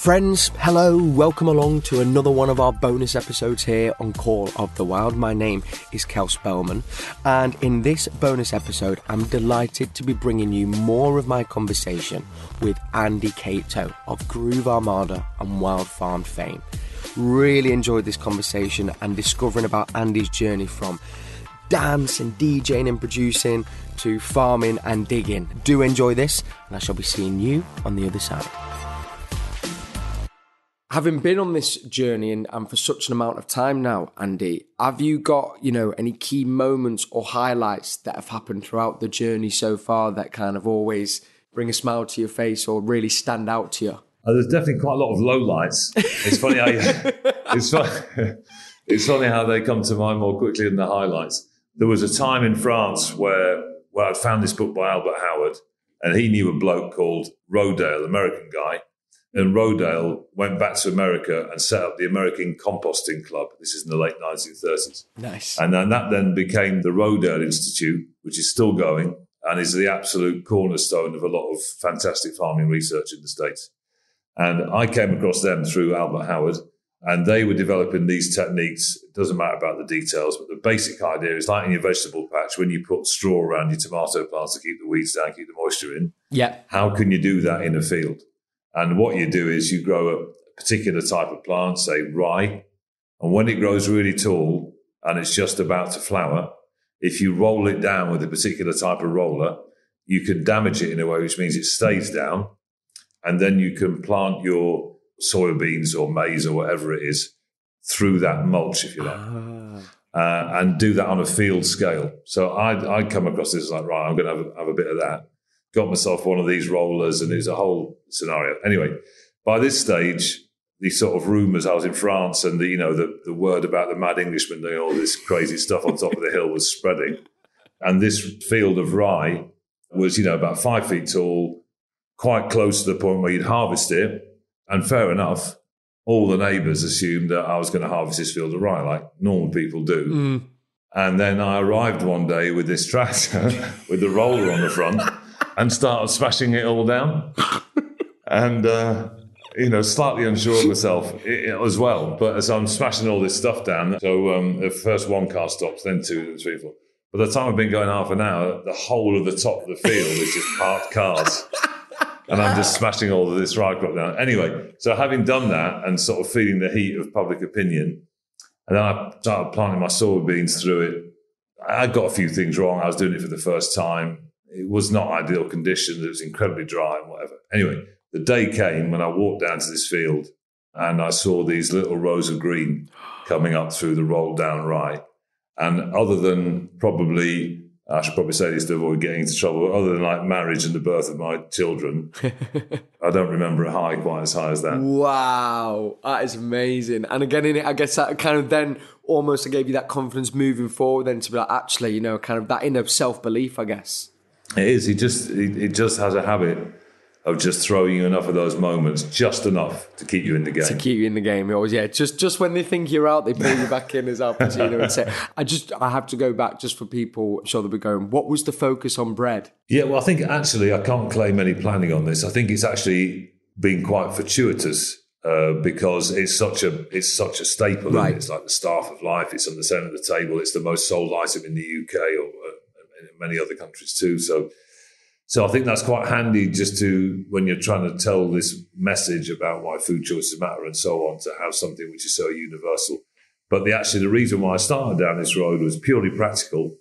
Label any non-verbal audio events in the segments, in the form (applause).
Friends, hello, welcome along to another one of our bonus episodes here on Call of the Wild. My name is Kel Spellman, and in this bonus episode, I'm delighted to be bringing you more of my conversation with Andy Cato of Groove Armada and Wild Farmed fame. Really enjoyed this conversation and discovering about Andy's journey from dance and DJing and producing to farming and digging. Do enjoy this, and I shall be seeing you on the other side. Having been on this journey and, and for such an amount of time now, Andy, have you got, you know, any key moments or highlights that have happened throughout the journey so far that kind of always bring a smile to your face or really stand out to you? Uh, there's definitely quite a lot of lowlights. It's funny how you, (laughs) it's, funny, it's funny how they come to mind more quickly than the highlights. There was a time in France where where I'd found this book by Albert Howard, and he knew a bloke called Rodale, American guy, and Rodale went back to America and set up the American Composting Club. This is in the late 1930s. Nice. And then that then became the Rodale Institute, which is still going and is the absolute cornerstone of a lot of fantastic farming research in the States. And I came across them through Albert Howard, and they were developing these techniques. It doesn't matter about the details, but the basic idea is like in your vegetable patch, when you put straw around your tomato plants to keep the weeds down, keep the moisture in. Yeah. How can you do that in a field? And what you do is you grow a particular type of plant, say rye, and when it grows really tall and it's just about to flower, if you roll it down with a particular type of roller, you can damage it in a way which means it stays down. And then you can plant your soybeans or maize or whatever it is through that mulch, if you like. Ah. Uh, and do that on a field scale. So I'd, I'd come across this as like, right, I'm going to have a, have a bit of that got myself one of these rollers, and it was a whole scenario. Anyway, by this stage, the sort of rumours I was in France, and the you know the the word about the mad Englishman doing all this crazy stuff on top of the hill was spreading, and this field of rye was you know about five feet tall, quite close to the point where you'd harvest it, and fair enough. All the neighbours assumed that I was going to harvest this field of rye, like normal people do. Mm. And then I arrived one day with this tractor (laughs) with the roller on the front and started smashing it all down. (laughs) and, uh, you know, slightly unsure of myself as well. But as I'm smashing all this stuff down, so um, first one car stops, then two, then three, four. By the time I've been going half an hour, the whole of the top of the field is just parked cars. And I'm just smashing all of this rye crop down. Anyway, so having done that and sort of feeling the heat of public opinion, and then I started planting my soybeans through it. I got a few things wrong. I was doing it for the first time. It was not ideal conditions. It was incredibly dry and whatever. Anyway, the day came when I walked down to this field and I saw these little rows of green (gasps) coming up through the rolled down rye. And other than probably, I should probably say this to avoid getting into trouble, other than like marriage and the birth of my children, (laughs) I don't remember a high quite as high as that. Wow, that is amazing. And again, in it, I guess that kind of then almost gave you that confidence moving forward, then to be like, actually, you know, kind of that inner self belief, I guess. It is. He just he, he just has a habit of just throwing you enough of those moments, just enough to keep you in the game. To keep you in the game, it always yeah. Just just when they think you're out, they pull you back in as Al Pacino and say, (laughs) "I just I have to go back just for people." I'm sure they'll be going. What was the focus on bread? Yeah, well, I think actually I can't claim any planning on this. I think it's actually been quite fortuitous. Uh, because it's such a it's such a staple. Right. It's like the staff of life. It's on the centre of the table. It's the most sold item in the UK or uh, in many other countries too. So, so I think that's quite handy just to when you're trying to tell this message about why food choices matter and so on to have something which is so universal. But the actually the reason why I started down this road was purely practical,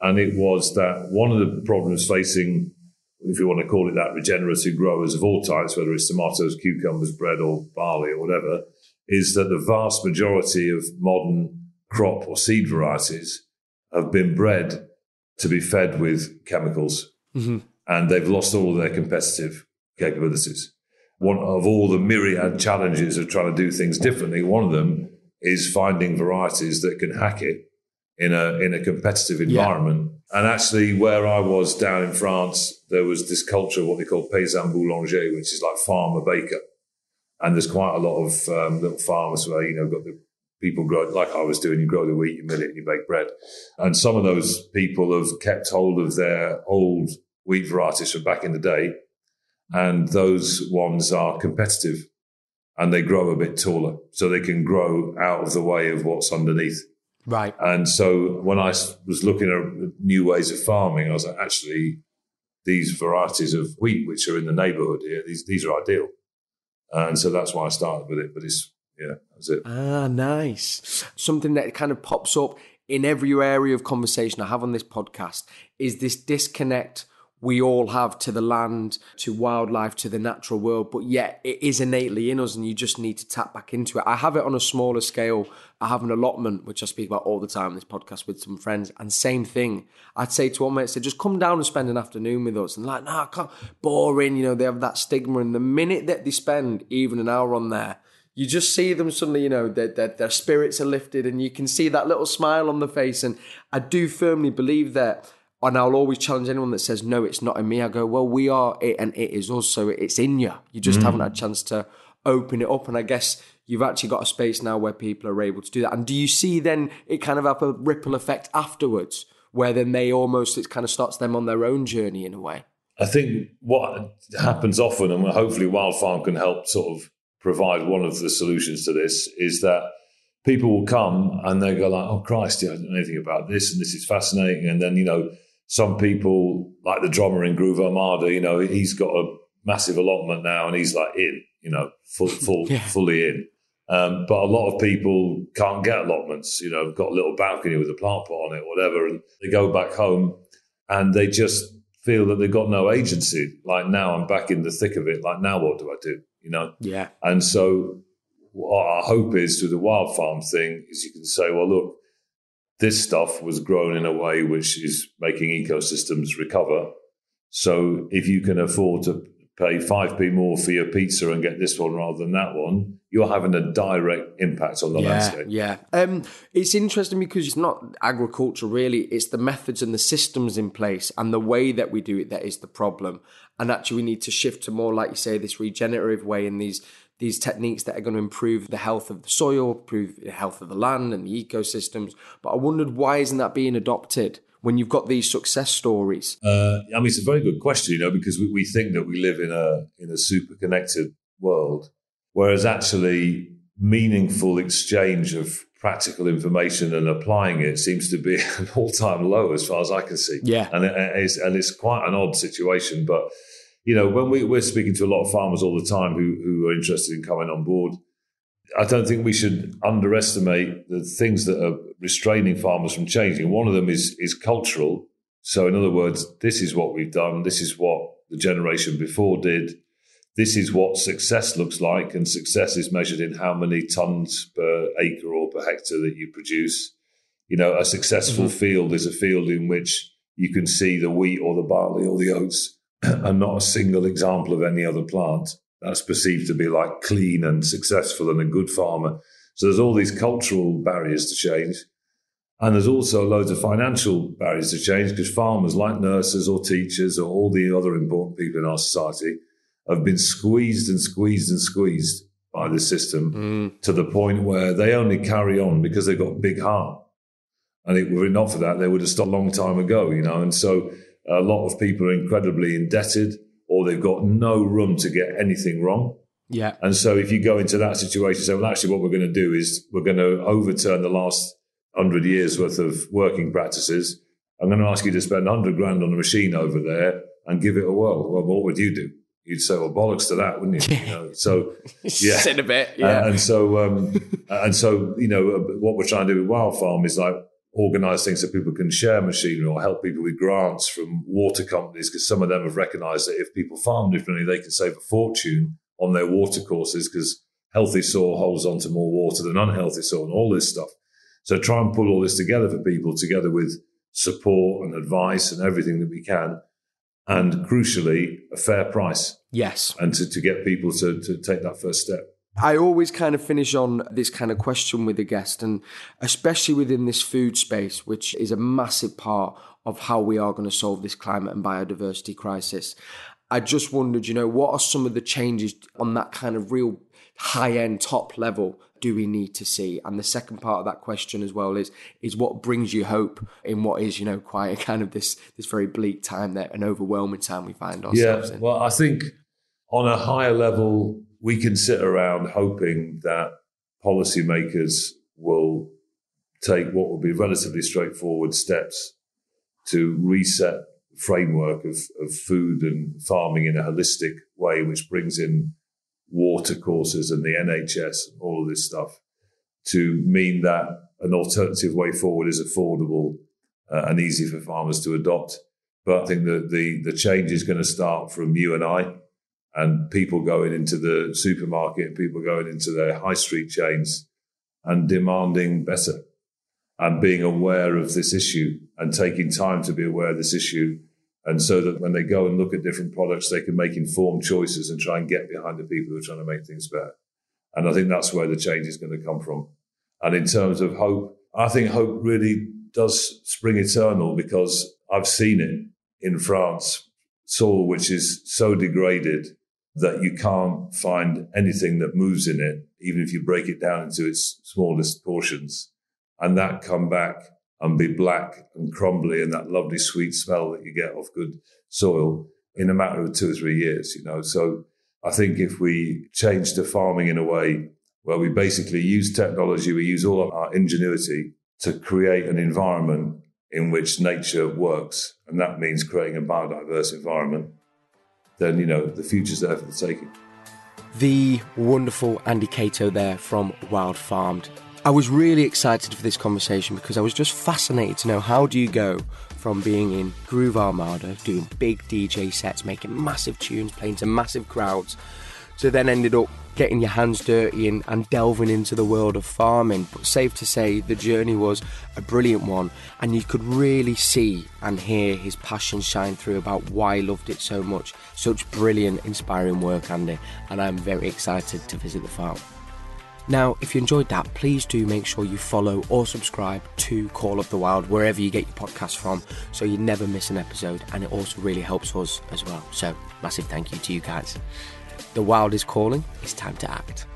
and it was that one of the problems facing if you want to call it that, regenerative growers of all types, whether it's tomatoes, cucumbers, bread, or barley, or whatever, is that the vast majority of modern crop or seed varieties have been bred to be fed with chemicals, Mm-hmm. and they've lost all their competitive capabilities. One of all the myriad challenges of trying to do things differently, one of them is finding varieties that can hack it in a in a competitive environment. And actually, where I was down in France, there was this culture, what they call paysan boulanger, which is like farmer baker. And there's quite a lot of um, little farmers where you know got the people grow like I was doing. You grow the wheat, you mill it, and you bake bread. And some of those people have kept hold of their old wheat varieties from back in the day, and those ones are competitive. and they grow a bit taller so they can grow out of the way of what's underneath. Right. And so when I was looking at new ways of farming, I was like, actually, these varieties of wheat which are in the neighborhood here, these these are ideal. And so that's why I started with it. But it's yeah, that's it. Ah, nice. Something that kind of pops up in every area of conversation I have on this podcast is this disconnect we all have to the land, to wildlife, to the natural world, but yet it is innately in us and you just need to tap back into it. I have it on a smaller scale. I have an allotment, which I speak about all the time in this podcast with some friends, and same thing. I'd say to one mate, say, just come down and spend an afternoon with us. And like, no, I can't, boring, you know, they have that stigma. And the minute that they spend even an hour on there, you just see them suddenly, you know, their, their, their spirits are lifted and you can see that little smile on the face. And I do firmly believe that and I'll always challenge anyone that says, no, it's not in me. I go, well, we are it and it is also, it's in you. You just mm. haven't had a chance to open it up. And I guess you've actually got a space now where people are able to do that. And do you see then it kind of have a ripple effect afterwards where then they almost, it kind of starts them on their own journey in a way? I think what happens often, and hopefully Wild Farm can help sort of provide one of the solutions to this, is that people will come and they go like, oh Christ, yeah, I don't know anything about this and this is fascinating. And then, you know, some people like the drummer in Groove Armada, you know, he's got a massive allotment now and he's like in, you know, full, full, (laughs) yeah. fully in. Um, but a lot of people can't get allotments, you know, got a little balcony with a plant pot on it, whatever, and they go back home and they just feel that they've got no agency. Like now I'm back in the thick of it. Like now what do I do? You know? Yeah. And so what our hope is through the wild farm thing is you can say, well, look, this stuff was grown in a way which is making ecosystems recover. So if you can afford to pay 5p more for your pizza and get this one rather than that one, you're having a direct impact on the yeah, landscape. Yeah. Um, it's interesting because it's not agriculture really, it's the methods and the systems in place and the way that we do it that is the problem. And actually, we need to shift to more, like you say, this regenerative way and these these techniques that are going to improve the health of the soil, improve the health of the land and the ecosystems. But I wondered why isn't that being adopted when you've got these success stories? Uh, I mean, it's a very good question, you know, because we, we think that we live in a in a super connected world, whereas actually meaningful exchange of practical information and applying it seems to be (laughs) an all time low as far as I can see. Yeah, and it, it's and it's quite an odd situation, but you know, when we, we're speaking to a lot of farmers all the time who, who are interested in coming on board, I don't think we should underestimate the things that are restraining farmers from changing. One of them is is cultural. So, in other words, this is what we've done. This is what the generation before did. This is what success looks like, and success is measured in how many tons per acre or per hectare that you produce. You know, a successful mm-hmm. field is a field in which you can see the wheat or the barley or the oats (clears throat) and not a single example of any other plant that's perceived to be like clean and successful and a good farmer. So there's all these cultural barriers to change. And there's also loads of financial barriers to change because farmers, like nurses or teachers or all the other important people in our society, have been squeezed and squeezed and squeezed by the system mm. to the point where they only carry on because they've got big heart. And if it were not for that, they would have stopped a long time ago, you know. And so a lot of people are incredibly indebted or they've got no room to get anything wrong. Yeah. And so if you go into that situation, say, well, actually, what we're going to do is we're going to overturn the last hundred years worth of working practices. I'm going to ask you to spend hundred grand on a machine over there and give it a whirl. Well, what would you do? You'd say, well, bollocks to that, wouldn't you? you (laughs) know? So, yeah. Sit a bit, yeah. and so, um, (laughs) and so, you know, what we're trying to do with Wild Farm is like, organize things so people can share machinery or help people with grants from water companies because some of them have recognized that if people farm differently, they can save a fortune on their water courses because healthy soil holds on to more water than unhealthy soil and all this stuff. So try and pull all this together for people together with support and advice and everything that we can. And crucially, a fair price. Yes. And to, to get people to, to take that first step. I always kind of finish on this kind of question with a guest, and especially within this food space, which is a massive part of how we are going to solve this climate and biodiversity crisis. I just wondered, you know, what are some of the changes on that kind of real high end top level do we need to see? And the second part of that question as well is is what brings you hope in what is, you know, quite a kind of this this very bleak time that an overwhelming time we find ourselves yeah, in. Well, I think on a higher level we can sit around hoping that policymakers will take what will be relatively straightforward steps to reset the framework of, of food and farming in a holistic way, which brings in water courses and the NHS, all of this stuff, to mean that an alternative way forward is affordable uh, and easy for farmers to adopt. But I think that the, the change is going to start from you and I and people going into the supermarket people going into their high street chains and demanding better and being aware of this issue and taking time to be aware of this issue. And so that when they go and look at different products, they can make informed choices and try and get behind the people who are trying to make things better. And I think that's where the change is going to come from. And in terms of hope, I think hope really does spring eternal because I've seen it in France, soil which is so degraded that you can't find anything that moves in it, even if you break it down into its smallest portions and that come back and be black and crumbly and that lovely sweet smell that you get off good soil in a matter of two or three years, you know. So I think if we change to farming in a way where we basically use technology, we use all of our ingenuity to create an environment in which nature works, and that means creating a biodiverse environment, then, you know, the future's there for the taking. The wonderful Andy Cato there from Wild Farmed. I was really excited for this conversation because I was just fascinated to know how do you go from being in Groove Armada, doing big DJ sets, making massive tunes, playing to massive crowds, to then ended up getting your hands dirty and, and, delving into the world of farming. But safe to say, the journey was a brilliant one, and you could really see and hear his passion shine through about why he loved it so much. Such brilliant, inspiring work, Andy, and I'm very excited to visit the farm. Now, if you enjoyed that, please do make sure you follow or subscribe to Call of the Wild wherever you get your podcast from so you never miss an episode. And it also really helps us as well. So, massive thank you to you guys. The Wild is calling, it's time to act.